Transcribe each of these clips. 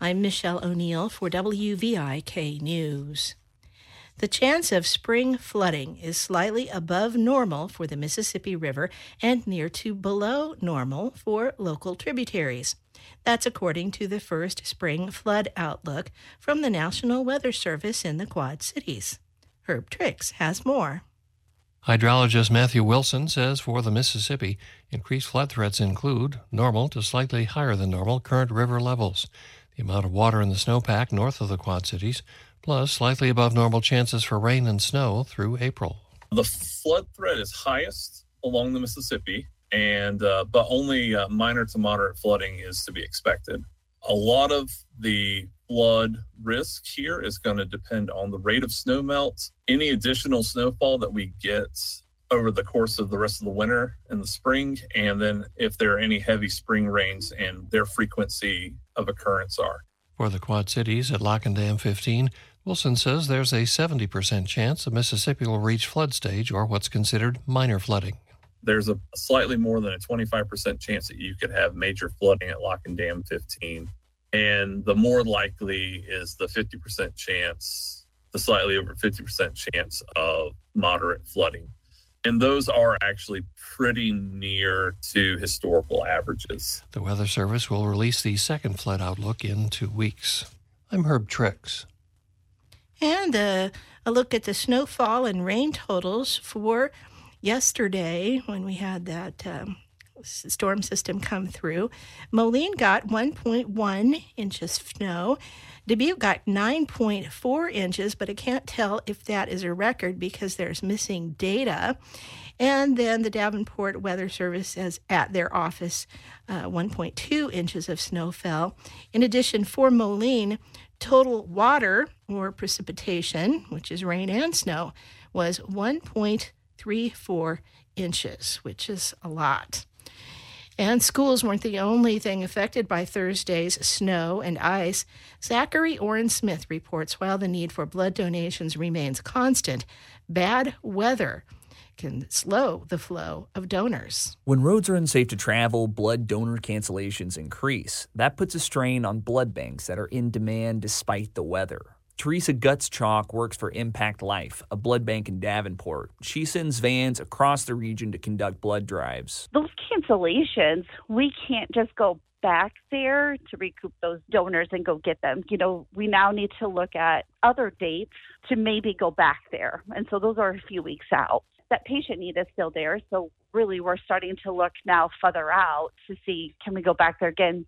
I'm Michelle O'Neill for WVIK News. The chance of spring flooding is slightly above normal for the Mississippi River and near to below normal for local tributaries. That's according to the first spring flood outlook from the National Weather Service in the Quad Cities. Herb Trix has more. Hydrologist Matthew Wilson says for the Mississippi, increased flood threats include normal to slightly higher than normal current river levels the amount of water in the snowpack north of the Quad Cities, plus slightly above normal chances for rain and snow through April. The flood threat is highest along the Mississippi, and uh, but only uh, minor to moderate flooding is to be expected. A lot of the flood risk here is going to depend on the rate of snow melt, any additional snowfall that we get over the course of the rest of the winter and the spring, and then if there are any heavy spring rains and their frequency of occurrence are. For the Quad Cities at Lock and Dam 15, Wilson says there's a 70% chance the Mississippi will reach flood stage or what's considered minor flooding. There's a slightly more than a 25% chance that you could have major flooding at Lock and Dam 15. And the more likely is the 50% chance, the slightly over 50% chance of moderate flooding and those are actually pretty near to historical averages. The Weather Service will release the second flood outlook in two weeks. I'm Herb Trix. And uh, a look at the snowfall and rain totals for yesterday when we had that um, storm system come through. Moline got 1.1 inches of snow. Dubuque got 9.4 inches, but I can't tell if that is a record because there's missing data. And then the Davenport Weather Service says at their office, uh, 1.2 inches of snow fell. In addition, for Moline, total water or precipitation, which is rain and snow, was 1.34 inches, which is a lot. And schools weren't the only thing affected by Thursday's snow and ice. Zachary Oren Smith reports while the need for blood donations remains constant, bad weather can slow the flow of donors. When roads are unsafe to travel, blood donor cancellations increase. That puts a strain on blood banks that are in demand despite the weather. Teresa Gutschalk works for Impact Life, a blood bank in Davenport. She sends vans across the region to conduct blood drives. Those cancellations, we can't just go back there to recoup those donors and go get them. You know, we now need to look at other dates to maybe go back there. And so those are a few weeks out. That patient need is still there. So really we're starting to look now further out to see can we go back there again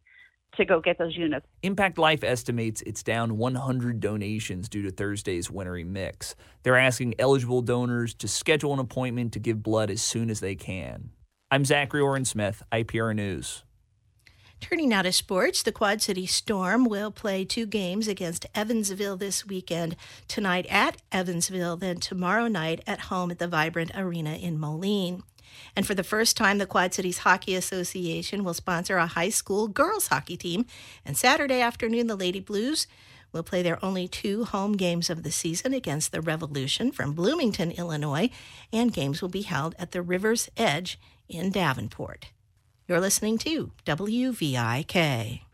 to go get those units. Impact Life estimates it's down 100 donations due to Thursday's wintry mix. They're asking eligible donors to schedule an appointment to give blood as soon as they can. I'm Zachary Oren Smith, IPR News. Turning now to sports, the Quad City Storm will play two games against Evansville this weekend. Tonight at Evansville, then tomorrow night at home at the Vibrant Arena in Moline. And for the first time, the Quad Cities Hockey Association will sponsor a high school girls hockey team. And Saturday afternoon, the Lady Blues will play their only two home games of the season against the Revolution from Bloomington, Illinois. And games will be held at the River's Edge in Davenport. You're listening to WVIK.